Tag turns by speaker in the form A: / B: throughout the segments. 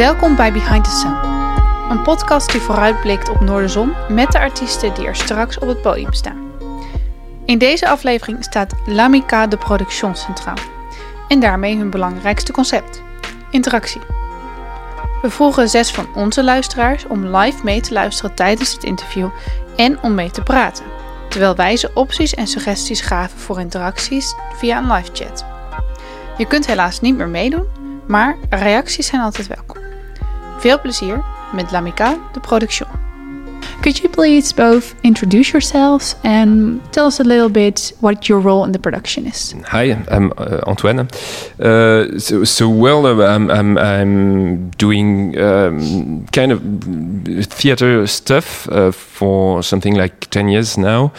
A: Welkom bij Behind the Sun, een podcast die vooruitblikt op Noorderzon met de artiesten die er straks op het podium staan. In deze aflevering staat L'Amica de Production centraal en daarmee hun belangrijkste concept: interactie. We vroegen zes van onze luisteraars om live mee te luisteren tijdens het interview en om mee te praten, terwijl wij ze opties en suggesties gaven voor interacties via een live chat. Je kunt helaas niet meer meedoen, maar reacties zijn altijd welkom. Veel plezier met L'Amica de Production. Could you please both introduce yourselves and tell us a little bit what your role in the production is?
B: Hi, I'm uh, Antoine. Uh, so, so, well, uh, I'm, I'm, I'm doing um, kind of theater stuff uh, for something like 10 years now.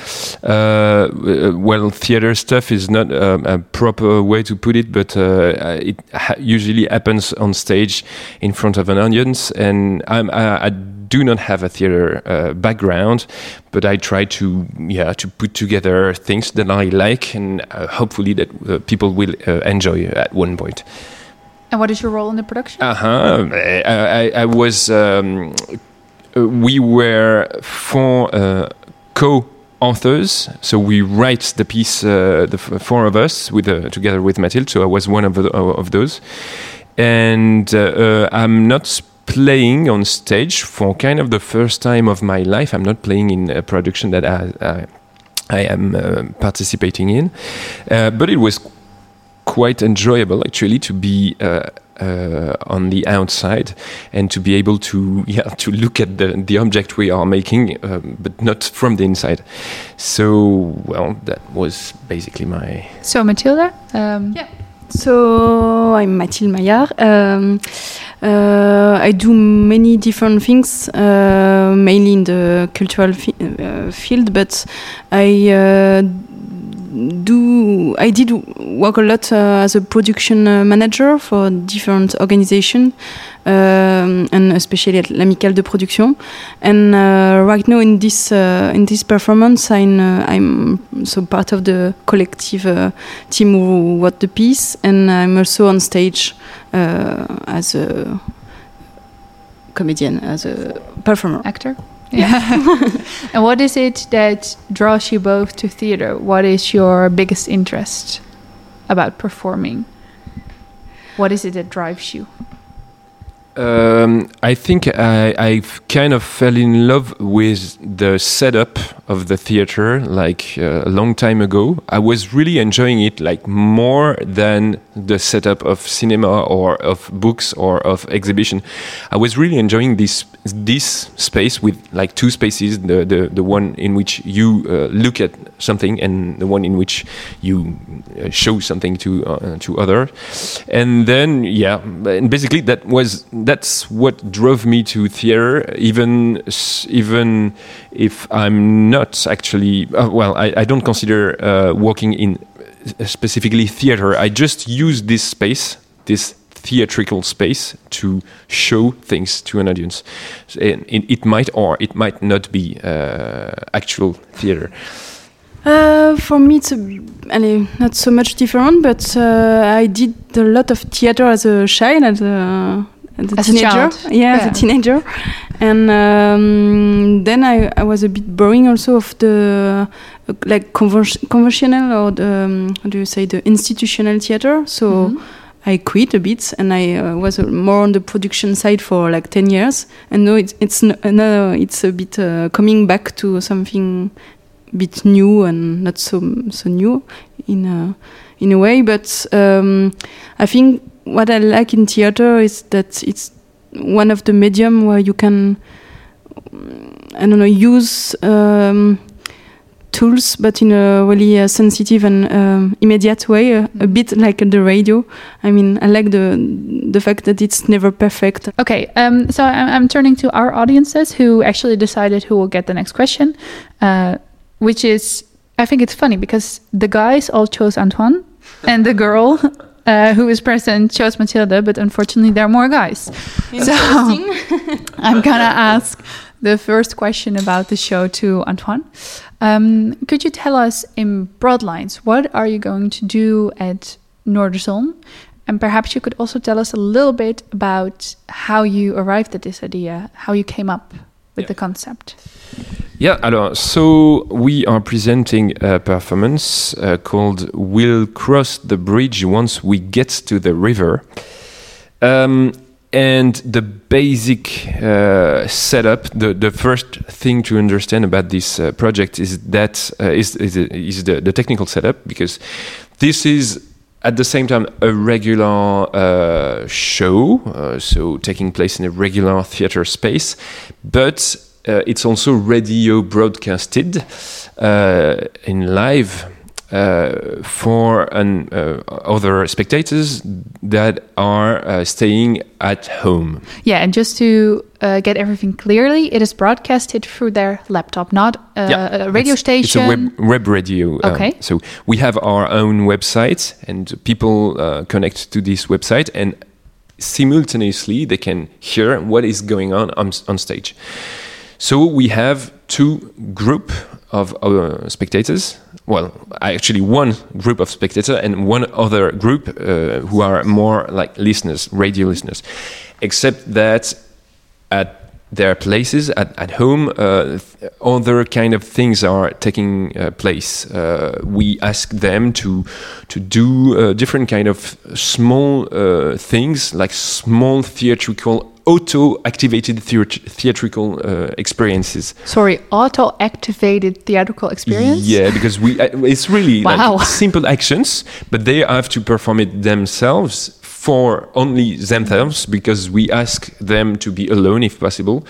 B: Uh, well, theater stuff is not a, a, proper way to put it, but uh, it ha usually happens on stage in front of an audience, and I'm, I, I do not have a theater uh, background, but I try to yeah to put together things that I like, and uh, hopefully that uh, people will uh, enjoy at one point.
A: And what is your role in the production?
B: Uh huh. I, I, I, was. Um, we were four uh, co authors. So we write the piece, uh, the four of us, with uh, together with Mathilde. So I was one of the, of those, and uh, I'm not playing on stage for kind of the first time of my life. I'm not playing in a production that I, I, I am uh, participating in, uh, but it was quite enjoyable actually to be. Uh, uh, on the outside and to be able to yeah to look at the the object we are making um, but not from the inside so well that was basically my
A: so mathilde
C: um, yeah so i'm mathilde maillard. Um, uh, I do many different things, uh, mainly in the cultural fi uh, field, but I uh, do I did work a lot uh, as a production uh, manager for different organizations um, and especially at l'Amicale de Production. And uh, right now in this uh, in this performance, I'm uh, I'm so part of the collective uh, team who wrote the piece, and I'm also on stage as a comedian, as a performer,
A: actor. Yeah. and what is it that draws you both to theater? What is your biggest interest about performing? What is it that drives you?
B: Um, I think I, I kind of fell in love with the setup of the theater like uh, a long time ago. I was really enjoying it like more than the setup of cinema or of books or of exhibition. I was really enjoying this this space with like two spaces the the, the one in which you uh, look at something and the one in which you uh, show something to uh, to other and then yeah and basically that was that's what drove me to theater even even if I'm not actually uh, well I, I don't consider uh, working in specifically theater I just use this space this theatrical space to show things to an audience. It might or it might not be uh, actual theater.
C: Uh, for me, it's a, not so much different, but uh, I did a lot of theater as a child, as a, as a teenager.
A: A
C: yeah, yeah, as a teenager. And um, then I, I was a bit boring also of the uh, like conventional or the, um, how do you say, the institutional theater. So mm -hmm I quit a bit and I uh, was more on the production side for like 10 years. And now it's, it's, no, it's a bit uh, coming back to something a bit new and not so, so new in a, in a way. But um, I think what I like in theater is that it's one of the medium where you can, I don't know, use um, tools, but in a really uh, sensitive and um, immediate way, uh, a bit like the radio. I mean, I like the the fact that it's never perfect.
A: Okay, um, so I'm, I'm, turning to our audiences who actually decided who will get the next question, uh, which is I think it's funny because the guys all chose Antoine, and the girl. Uh, who is present chose Mathilde, but unfortunately there are more guys. So I'm gonna ask the first question about the show to Antoine. Um, could you tell us in broad lines what are you going to do at Noorderzon And perhaps you could also tell us a little bit about how you arrived at this idea, how you came up with
B: Yeah.
A: the concept.
B: Yeah, alors, so we are presenting a performance uh, called We'll Cross the Bridge Once We Get to the River. Um, and the basic uh, setup, the, the first thing to understand about this uh, project is that uh, is, is, is the, the technical setup because this is at the same time a regular uh, show, uh, so taking place in a regular theater space, but uh, it's also radio broadcasted uh, in live uh, for an, uh, other spectators that are uh, staying at home.
A: Yeah, and just to uh, get everything clearly, it is broadcasted through their laptop, not
B: Yeah,
A: a radio
B: it's,
A: station.
B: It's a web, web radio. um,
A: Okay.
B: so we have our own website, and people uh, connect to this website, and simultaneously they can hear what is going on on, on stage. So we have two group of spectators. Well, actually one group of spectators and one other group uh, who are more like listeners, radio listeners. Except that at their places at, at home uh, other kind of things are taking uh, place uh, we ask them to to do uh, different kind of small uh, things like small theatrical auto activated theat- theatrical uh, experiences
A: Sorry, auto activated theatrical experience?
B: yeah because we uh, it's really
A: Wow.
B: like simple actions but they have to perform it themselves for only themselves because we ask them to be alone if possible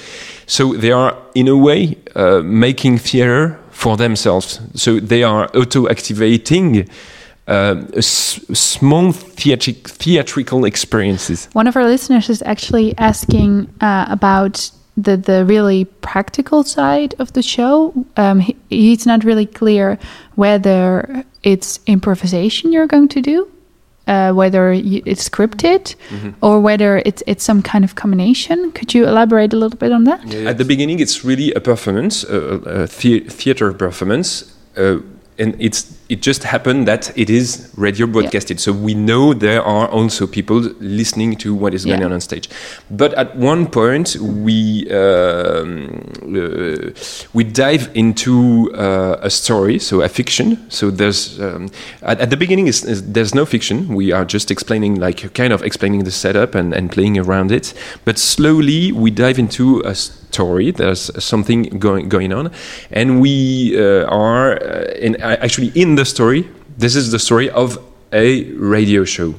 B: so they are in a way uh, making theater for themselves so they are auto uh, small theatric- theatrical experiences
A: One of our listeners is actually asking uh, about the, the really practical side of the show. Um, he, he's not really clear whether it's improvisation you're going to do, uh, whether you, it's scripted, or whether it's it's some kind of combination. Could you elaborate a little bit on that?
B: At the beginning, it's really a performance, a, a thea- theater performance, uh, and it's it just happened that it is radio broadcasted. So we know there are also people listening to what is going
A: Yeah.
B: on on stage. But at one point, we um, uh, we dive into uh, a story, so a fiction. So there's um, at, at the beginning, is, is there's no fiction. We are just explaining, like, kind of explaining the setup and, and playing around it. But slowly, we dive into a story. There's something going going on, and we uh, are uh, in actually in the story. This is the story of a radio show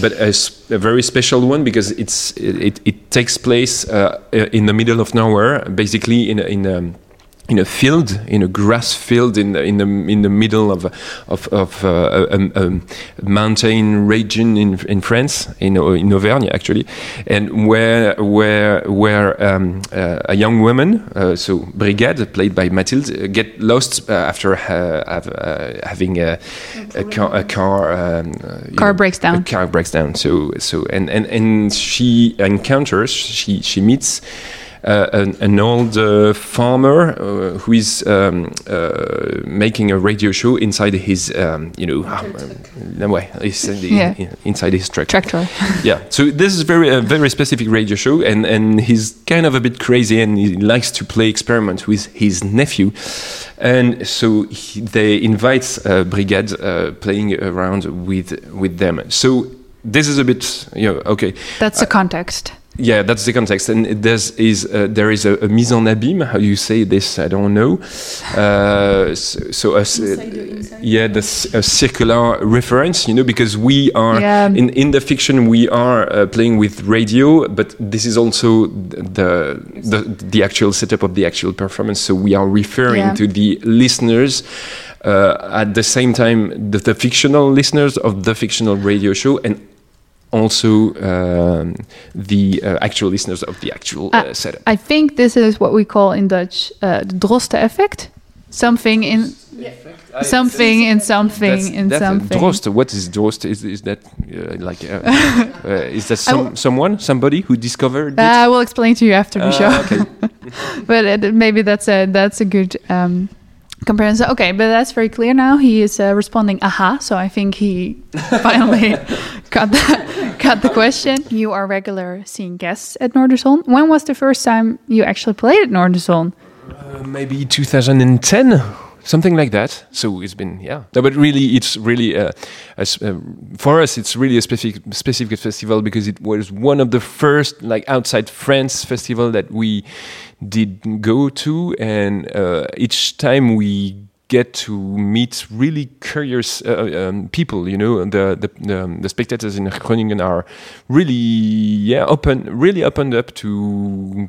B: but a very special one because it's it, it takes place uh, in the middle of nowhere, basically in in a, in a field, in a grass field, in the in the in the middle of a- of, of uh, a, a, mountain region in in France, in in Auvergne actually, and where where where um, uh, a young woman, uh, so Brigade, played by Mathilde, uh, get lost uh, after uh, uh, having a, a car a car um, uh,
A: Car
B: know,
A: breaks down.
B: car breaks down. So so and and and she encounters she she meets. Uh, an, an old uh, farmer uh, who is um, uh, making a radio show inside his, um, you know, um, way, his,
A: Yeah.
B: inside his truck.
A: Tractor.
B: Yeah, so this is very a very specific radio show, and and he's kind of a bit crazy, and he likes to play experiments with his nephew, and so he, they invite uh, Brigade uh, playing around with with them. So this is a bit, you know, okay.
A: That's the context.
B: Yeah, that's the context, and there's is uh, there is a, a mise en abîme. How you say this? I don't know. Uh, so, so a, s- yeah, that's a circular reference, you know, because we are
A: Yeah.
B: in in the fiction we are uh, playing with radio, but this is also the the the actual setup of the actual performance. So we are referring
A: Yeah.
B: to the listeners. Uh, at the same time, the, the fictional listeners of the fictional radio show, and also um, the uh, actual listeners of the actual uh,
A: Ah,
B: setup.
A: I think this is what we call in Dutch uh, the Droste effect. Something in something in something
B: That's,
A: in
B: that's
A: something.
B: Drost. What is Drost? Is, is that uh, like uh, uh, is that some,
A: will-
B: someone somebody who discovered it?
A: Uh, I will explain to you after the
B: Uh,
A: show.
B: okay.
A: but it, maybe that's a that's a good um, comparison. Okay, but that's very clear now. He is uh, responding aha, so I think he finally got the, got the question. You are regular seeing guests at Noorderzon. When was the first time you actually played at Noorderzon?
B: Uh, maybe 2010 something like that so it's been yeah no, but really it's really uh, a, uh, for us it's really a specific specific festival because it was one of the first like outside france festival that we did go to and uh, each time we get to meet really curious uh, um, people. You know, the the, um, the spectators in Groningen are really yeah open, really opened up to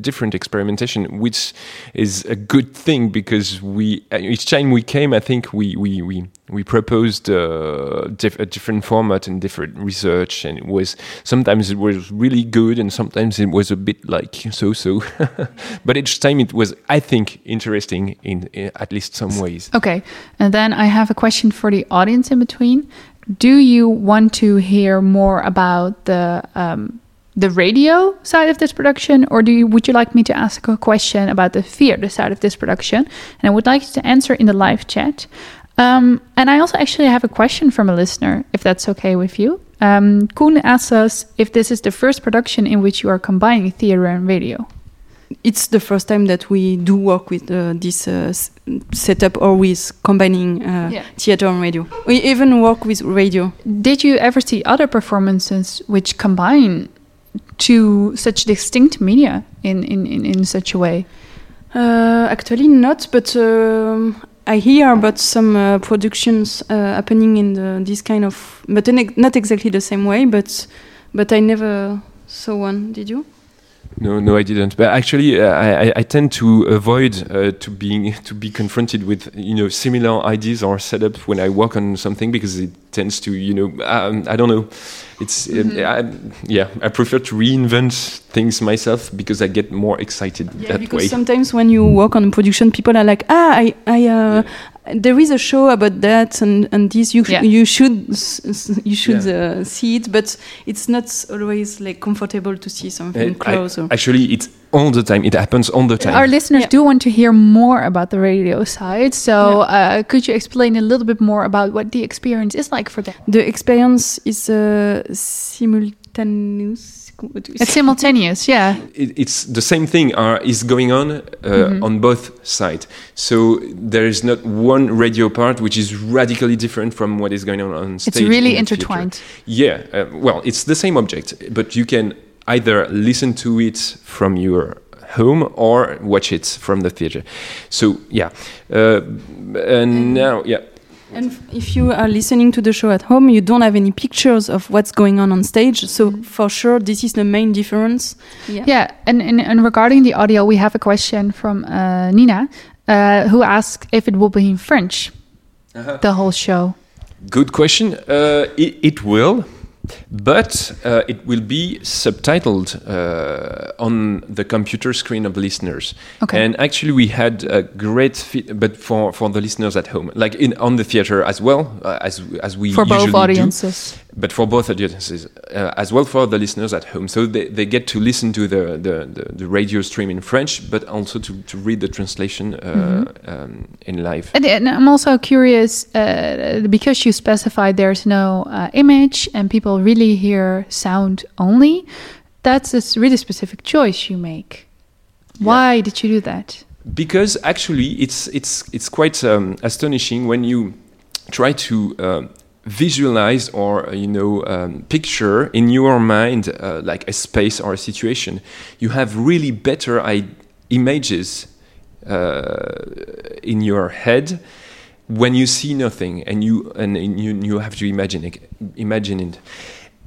B: different experimentation, which is a good thing because we each time we came, I think we we we we proposed uh, diff a different format and different research, and it was sometimes it was really good, and sometimes it was a bit like so-so. but each time it was, I think, interesting in, in, at least some ways.
A: Okay, and then I have a question for the audience in between. Do you want to hear more about the um, the radio side of this production, or do you, would you like me to ask a question about the theater side of this production? And I would like you to answer in the live chat. Um, and I also actually have a question from a listener, if that's okay with you. Um, Koen asks us if this is the first production in which you are combining theater and radio.
C: It's the first time that we do work with uh, this uh, setup or with combining uh, yeah. theater and radio. We even work with radio.
A: Did you ever see other performances which combine two such distinct media in, in, in, in such a way?
C: Uh, actually, not, but um, I hear about some uh, productions uh, happening in the, this kind of, but not exactly the same way. But but I never saw one. Did you?
B: No, no, I didn't. But actually, uh, I, I, tend to avoid uh, to being to be confronted with you know similar ideas or setup when I work on something because it tends to you know um, I don't know. It's mm -hmm. I, yeah. I prefer to reinvent things myself because I get more excited
C: yeah,
B: that
C: because
B: way.
C: Sometimes when you work on production, people are like, ah, I I. Uh, yeah there is a show about that and, and this you, yeah. you should you should yeah. uh, see it but it's not always like comfortable to see something uh, close I,
B: actually it's all the time it happens all the time
A: our listeners yeah. do want to hear more about the radio side so uh, could you explain a little bit more about what the experience is like for them
C: the experience is uh, simultaneous
A: it's simultaneous, yeah.
B: It, it's the same thing uh, is going on uh, mm-hmm. on both sides. So there is not one radio part which is radically different from what is going on on stage.
A: It's really in intertwined.
B: Theater. Yeah, uh, well, it's the same object, but you can either listen to it from your home or watch it from the theater. So yeah, uh, and now yeah.
C: And if you are listening to the show at home, you don't have any pictures of what's going on on stage. So mm. for sure, this is the main difference.
A: Yeah. Yeah. And, and, and regarding the audio, we have a question from uh, Nina, uh, who asks if it will be in French, -huh. the whole show.
B: Good question. Uh, it, it will but uh, it will be subtitled uh, on the computer screen of listeners. Okay. And actually, we had a great, fit, but for, for the listeners at home, like in on the theater as well uh, as as we
A: for both audiences.
B: Do, but for both audiences uh, as well for the listeners at home, so they, they get to listen to the, the, the, the radio stream in French, but also to, to read the translation uh, mm -hmm. um, in live.
A: And, and, I'm also curious uh, because you specified there's no image and people really hear sound only, that's a really specific choice you make. Why yeah. did you do that?
B: Because actually, it's it's it's quite um, astonishing when you try to uh, visualize or uh, you know um, picture in your mind uh, like a space or a situation. You have really better images uh, in your head when you see nothing and you and you, you have to imagine it, imagine it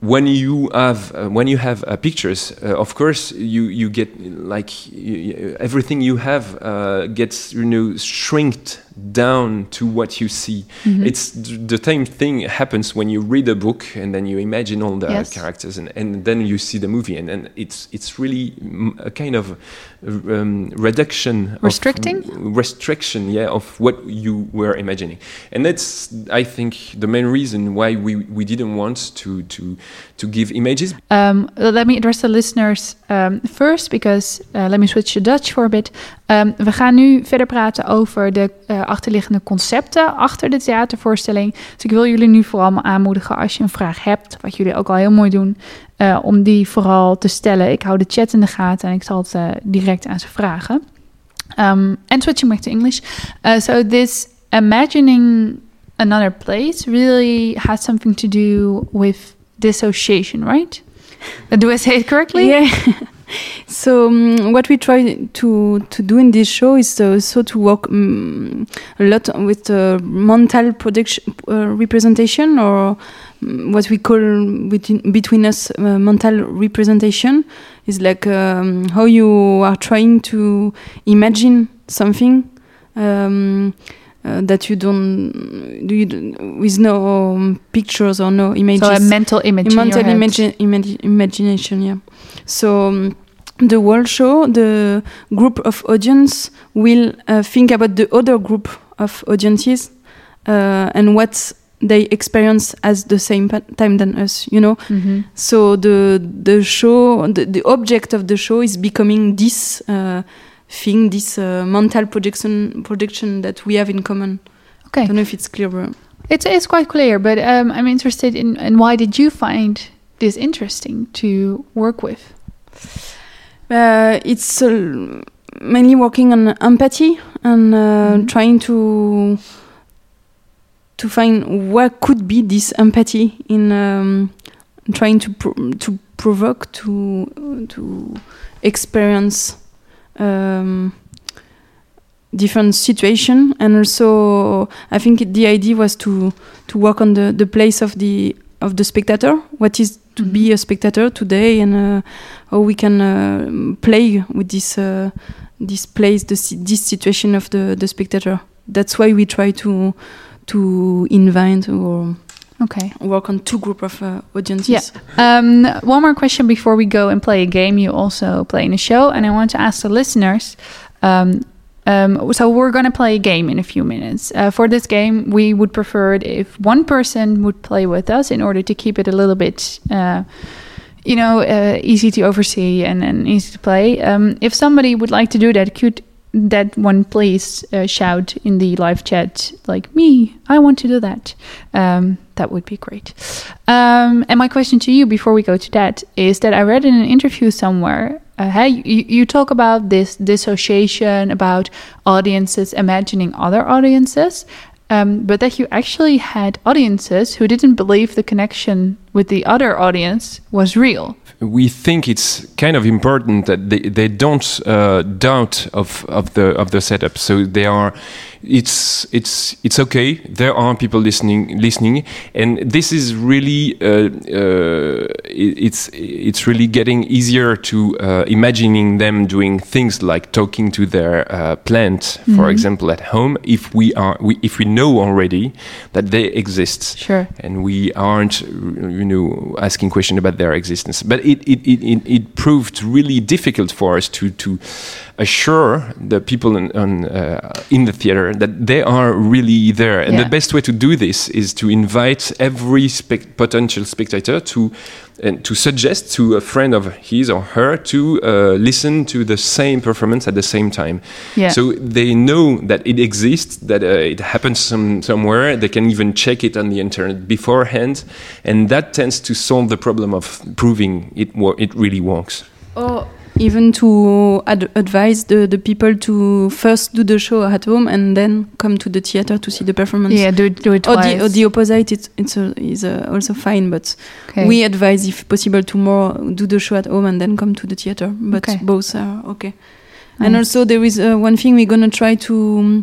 B: when you have uh, when you have uh, pictures, uh, of course you you get like you, everything you have uh, gets you know shrinked down to what you see. Mm-hmm. It's the same thing happens when you read a book and then you imagine all the yes. characters and, and then you see the movie and, and it's it's really a kind of um, reduction
A: restricting
B: of, restriction yeah of what you were imagining and that's I think the main reason why we, we didn't want to to to give images.
A: Um, let me address the listeners um, first because uh, let me switch to Dutch for a bit. Ehm, we gaan nu verder praten over de eh, achterliggende concepten achter de theatervoorstelling. Dus ik wil jullie nu vooral aanmoedigen als je een vraag hebt, wat jullie ook al heel mooi doen, uh, om die vooral te stellen. Ik hou de chat in de gaten en ik zal het uh, direct aan ze vragen. Um, and switching back to English. so this imagining another place really has something to do with dissociation, right? Do I say it correctly?
C: Yeah. So um, what we try to to do in this show is also to work um, a lot with uh, mental production uh, representation or um, what we call between, between us uh, mental representation is like um, how you are trying to imagine something um, uh, that you don't do you with no um, pictures or no images.
A: So a mental image.
C: A mental imagi imagination, yeah. So um, the world show, the group of audience will uh, think about the other group of audiences uh, and what they experience as the same time than us you know
A: mm -hmm.
C: so the the show the, the object of the show is becoming this uh, thing, this uh, mental projection projection that we have in common.
A: Okay.
C: I don't know if it's clear.
A: It's it's quite clear, but um, I'm interested in, in why did you find this interesting to work with?
C: Uh, it's uh, mainly working on empathy and uh, mm-hmm. trying to to find what could be this empathy in um, trying to pro- to provoke to to experience um, different situation. And also i think the idea was to to work on the the place of the of the spectator. What is to be a spectator today and uh, how we can uh, play with this uh, this place this, this situation of the the spectator. That's why we try to to invent or
A: Okay.
C: Work on two group of uh, audiences.
A: Yeah. Um, one more question before we go and play a game. You also play in a show, and I want to ask the listeners. Um, um, so we're going to play a game in a few minutes. Uh, for this game, we would prefer it if one person would play with us in order to keep it a little bit, uh, you know, uh, easy to oversee and, and easy to play. Um, if somebody would like to do that, could that one please uh, shout in the live chat like me i want to do that um, that would be great. Um, and my question to you before we go to that is that i read in an interview somewhere uh, hey, you, you talk about this dissociation about audiences imagining other audiences um, but that you actually had audiences who didn't believe the connection with the other audience was real
B: we think it's kind of important that they, they don't uh, doubt of, of the of the setup. So they are, it's it's it's okay. There are people listening listening, and this is really uh, uh, it's it's really getting easier to uh, imagining them doing things like talking to their uh, plant, for mm-hmm. example, at home. If we are we, if we know already that they exist,
A: sure,
B: and we aren't you know asking question about their existence, but it it, it, it, proved really difficult for us to, to assure the people in, on, uh, in the theater that they are really there. And yeah. the best way to do this is to invite every spe- potential spectator to and to suggest to a friend of his or her to uh, listen to the same performance at the same time.
A: Yeah.
B: So they know that it exists, that uh, it happens some, somewhere. They can even check it on the internet beforehand, and that tends to solve the problem of proving it it really works.
C: Oh even to ad advise the, the people to first do the show at home and then come to the theater to see the performance.
A: Yeah, do, do it
C: or
A: twice.
C: The, or the opposite, it's, it's a, is uh, also fine, but okay. we advise, if possible, to more do the show at home and then come to the theater. But
A: okay.
C: both are okay. Nice. And also, there is uh, one thing we're gonna try to. Um,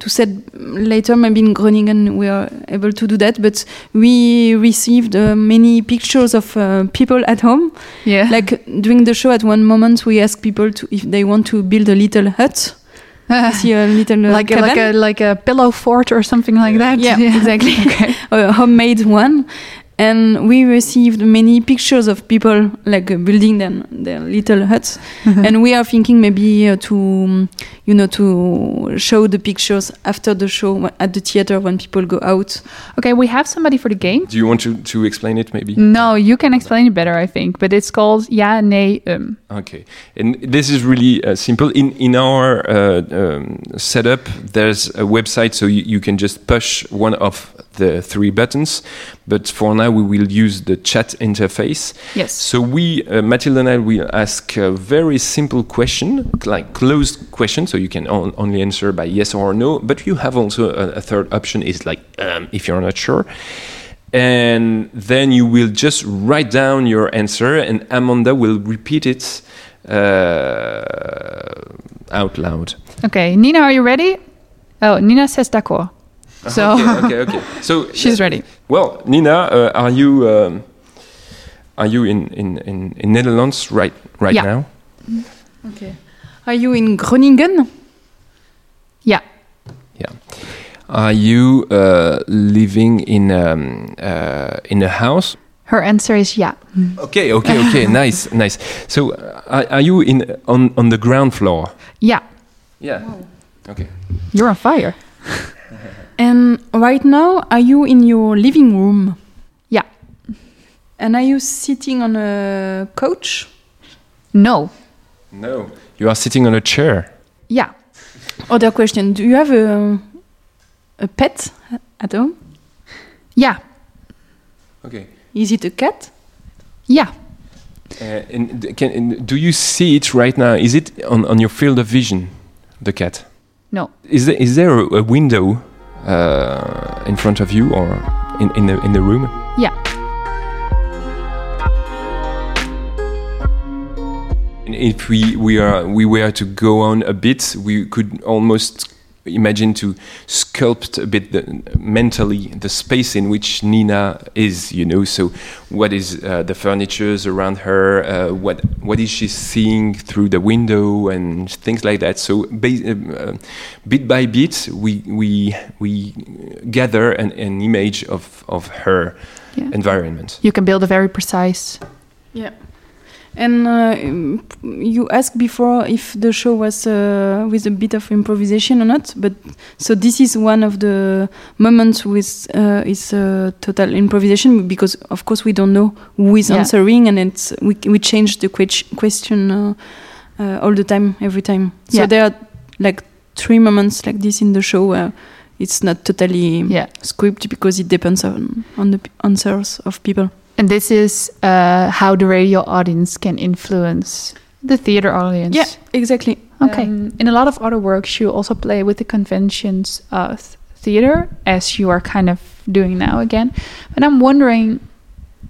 C: to set later maybe in Groningen we are able to do that but we received uh, many pictures of uh, people at home.
A: Yeah.
C: Like during the show at one moment we asked people to if they want to build a little hut. See a little uh,
A: like a, like a like a pillow fort or something like that
C: yeah, yeah. exactly.
A: Okay.
C: a homemade one and we received many pictures of people like building them their little huts, and we are thinking maybe uh, to, um, you know, to show the pictures after the show at the theater when people go out.
A: Okay, we have somebody for the game.
B: Do you want to, to explain it maybe?
A: No, you can explain it better, I think. But it's called Ja, Nee, Um.
B: Okay, and this is really uh, simple. In in our uh, um, setup, there's a website, so you, you can just push one of the three buttons. But for now, we will use the chat interface.
A: Yes.
B: So we, uh, Mathilde and I, will ask a very simple question, like closed question, so you can on, only answer by yes or no. But you have also a, a third option, is like um, if you're not sure. And then you will just write down your answer, and Amanda will repeat it uh, out loud.
A: Okay, Nina, are you ready? Oh, Nina says d'accord. So
B: okay, okay, okay. So
A: she's ready.
B: Well, Nina, uh, are you um, are you in, in, in, in Netherlands right right
A: Yeah.
B: now?
C: Okay. Are you in Groningen?
A: Yeah.
B: Yeah. Are you uh, living in um, uh, in a house?
A: Her answer is yeah.
B: Okay, okay, okay. nice, nice. So, uh, are, are you in on on the ground floor?
A: Yeah.
B: Yeah. Okay.
A: You're on fire.
C: And right now, are you in your living room?
A: Yeah.
C: And are you sitting on a couch?
A: No.
B: No, you are sitting on a chair.
A: Yeah.
C: Other question: Do you have a a pet at home?
A: Yeah.
B: Okay.
C: Is it a cat?
A: Yeah.
B: Uh, and can, and do you see it right now? Is it on, on your field of vision, the cat?
A: No.
B: Is there, is there a, a window uh, in front of you or in, in, the, in the room?
A: Yeah.
B: And if we, we, are, we were to go on a bit, we could almost imagine to sculpt a bit the, mentally the space in which Nina is, you know. So, what is uh, the furnitures around her? Uh, what what is she seeing through the window and things like that. So, ba- uh, bit by bit, we we we gather an, an image of of her
A: Yeah.
B: environment.
A: You can build a very precise.
C: Yeah. And uh, you asked before if the show was uh, with a bit of improvisation or not, but so this is one of the moments with uh, is uh, total improvisation because of course we don't know who is
A: Yeah.
C: answering and it's we we change the ques- question uh, uh, all the time every time. So
A: Yeah.
C: there are like three moments like this in the show where it's not totally
A: Yeah.
C: scripted because it depends on on the p- answers of people.
A: And this is uh, how the radio audience can influence the theater audience.
C: Yeah, exactly.
A: Okay.
C: Um,
A: in a lot of other works, you also play with the conventions of theater, as you are kind of doing now again. But I'm wondering,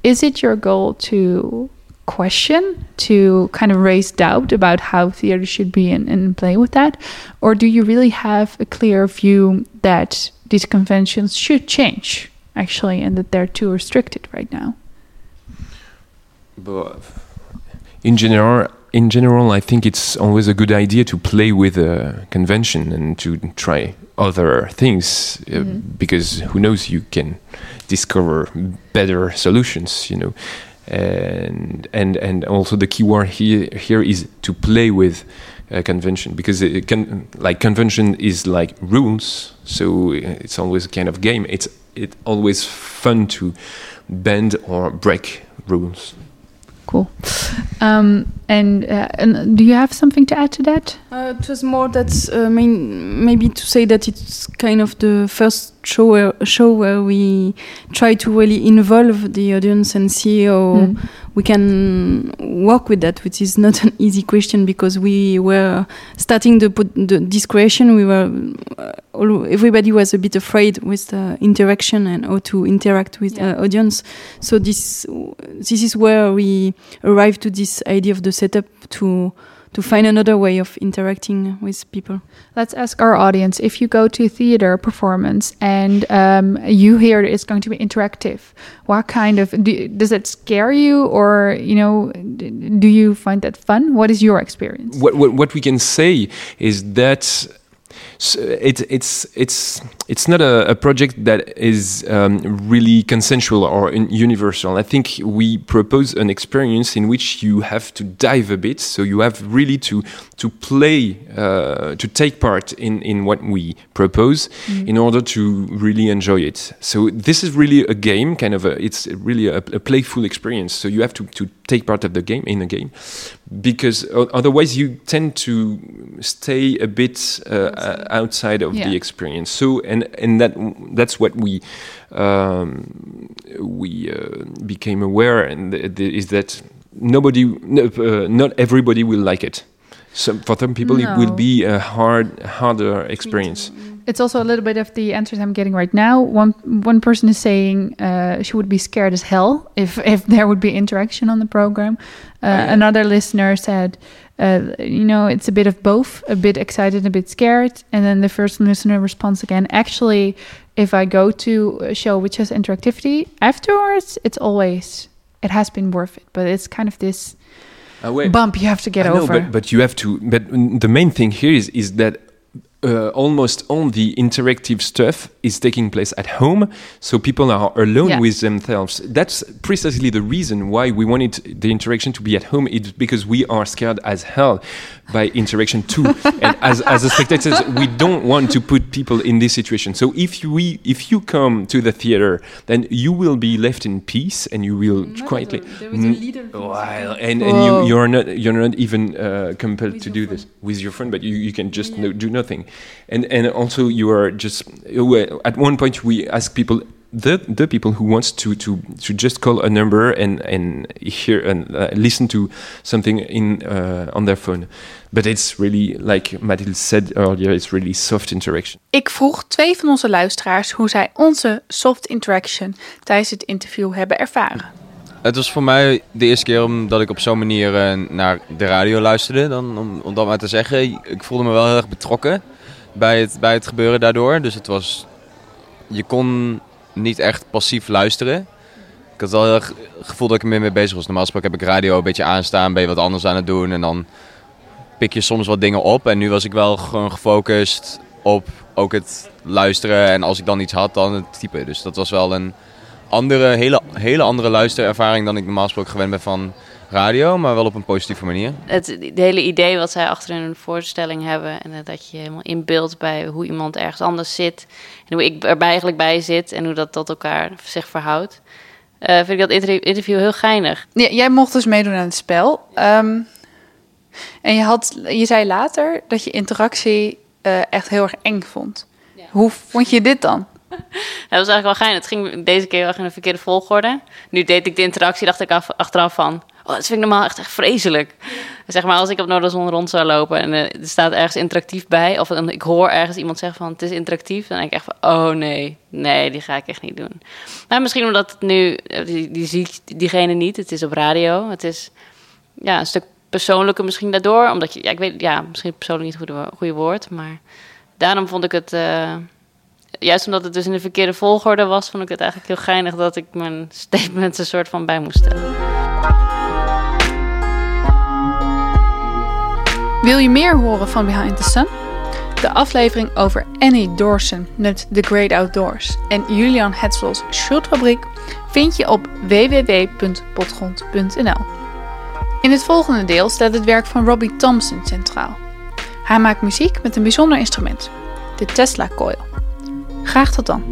A: is it your goal to question, to kind of raise doubt about how theater should be and, and play with that? Or do you really have a clear view that these conventions should change, actually, and that they're too restricted right now?
B: But in general, in general, I think it's always a good idea to play with a convention and to try other things uh,
A: Mhm.
B: because who knows you can discover better solutions, you know. And and and also the key word here here is to play with a convention because it can like convention is like rules, so it's always a kind of game. It's it always fun to bend or break rules.
A: Cool. Um, and, uh, and do you have something to add to that?
C: Uh, it was more that uh, main, maybe to say that it's kind of the first show where, show where we try to really involve the audience and see how
A: Mm.
C: We can work with that, which is not an easy question because we were starting the, the this creation. We were uh, everybody was a bit afraid with the interaction and how to interact with
A: Yeah.
C: the audience. So this this is where we arrived to this idea of the setup to to find another way of interacting with people.
A: Let's ask our audience if you go to a theater performance and um, you hear it's going to be interactive. What kind of do, does it scare you, or you know, do you find that fun? What is your experience?
B: What, what what we can say is that so it, it's it's it's not a, a project that is um, really consensual or in- universal. I think we propose an experience in which you have to dive a bit, so you have really to to play uh, to take part in in what we propose in order to really enjoy it. So this is really a game, kind of a it's really a, a playful experience. So you have to to take part of the game in the game because otherwise you tend to stay a bit uh, outside, of
A: Yeah.
B: the experience. So and and that that's what we um, we uh, became aware and th- th- is that nobody no, uh, not everybody will like it. Some, for some people, it will be a hard, harder experience.
A: It's also a little bit of the answers I'm getting right now. One one person is saying uh, she would be scared as hell if if there would be interaction on the program. Uh,
B: yeah.
A: Another listener said, uh, you know, it's a bit of both, a bit excited, a bit scared. And then the first listener responds again. Actually, if I go to a show which has interactivity afterwards, it's always it has been worth it. But it's kind of this
B: Uh,
A: bump you have to get
B: I know,
A: over.
B: but but you have to. But the main thing here is is that. Uh, almost all the interactive stuff is taking place at home, so people are alone
A: Yeah.
B: with themselves. That's precisely the reason why we wanted the interaction to be at home. It's because we are scared as hell by interaction too, and as as a spectators, we don't want to put people in this situation. So if you we, if you come to the theater, then you will be left in peace, and you will quietly. Mm, while and, and
A: Whoa.
B: you you're not you're not even uh, compelled
C: With
B: to do this with your friend but you, you can just no, do nothing and and also you are just uh, at one point we ask people the the people who wants to to to just call a number and and hear and uh, listen to something in uh, on their phone but it's really like Mathilde said earlier it's really soft interaction
A: Ik vroeg twee van onze luisteraars hoe zij onze soft interaction tijdens het interview hebben ervaren.
D: Het was voor mij de eerste keer omdat ik op zo'n manier eh, naar de radio luisterde. Dan, om, om dat maar te zeggen. Ik voelde me wel heel erg betrokken bij het, bij het gebeuren daardoor. Dus het was... Je kon niet echt passief luisteren. Ik had wel heel erg het gevoel dat ik er meer mee bezig was. Normaal gesproken heb ik radio een beetje aanstaan. Ben je wat anders aan het doen. En dan pik je soms wat dingen op. En nu was ik wel gewoon gefocust op ook het luisteren. En als ik dan iets had, dan het typen. Dus dat was wel een andere, hele, hele andere luisterervaring dan ik normaal gesproken gewend ben van radio, maar wel op een positieve manier.
E: Het, het hele idee wat zij achter in hun voorstelling hebben. En dat je helemaal inbeeldt bij hoe iemand ergens anders zit. En hoe ik er bij- eigenlijk bij zit. En hoe dat tot elkaar zich verhoudt. eh, vind ik dat inter- interview heel geinig.
A: Ja, jij mocht dus meedoen aan het spel. Ehm, en je, had, je zei later dat je interactie eh, echt heel erg eng vond. Hoe vond je dit dan?
E: Dat was eigenlijk wel geinig. Het ging deze keer wel in een verkeerde volgorde. Nu deed ik de interactie, dacht ik af, achteraf van... Oh, dat vind ik normaal echt, echt vreselijk. Zeg maar, als ik op Noorderzon rond zou lopen en eh, er staat ergens interactief bij... of ik hoor ergens iemand zeggen van het is interactief... dan denk ik echt van, oh nee, nee, die ga ik echt niet doen. Maar misschien omdat het nu, eh, die, die zie ik diegene niet. Het is op radio. Het is ja, een stuk persoonlijker misschien daardoor. Omdat je, ja, ik weet, ja, misschien persoonlijk niet het goede, woord... maar daarom vond ik het... eh, juist omdat het dus in de verkeerde volgorde was, vond ik het eigenlijk heel geinig dat ik mijn statements een soort van bij moest stellen.
A: Wil je meer horen van Behind the Sun? De aflevering over Annie Dorsen met The Great Outdoors en Julian Hetzels Schultfabriek vind je op www.potgrond.nl. In het volgende deel staat het werk van Robbie Thompson centraal. Hij maakt muziek met een bijzonder instrument, de Tesla Coil. Graag tot dan.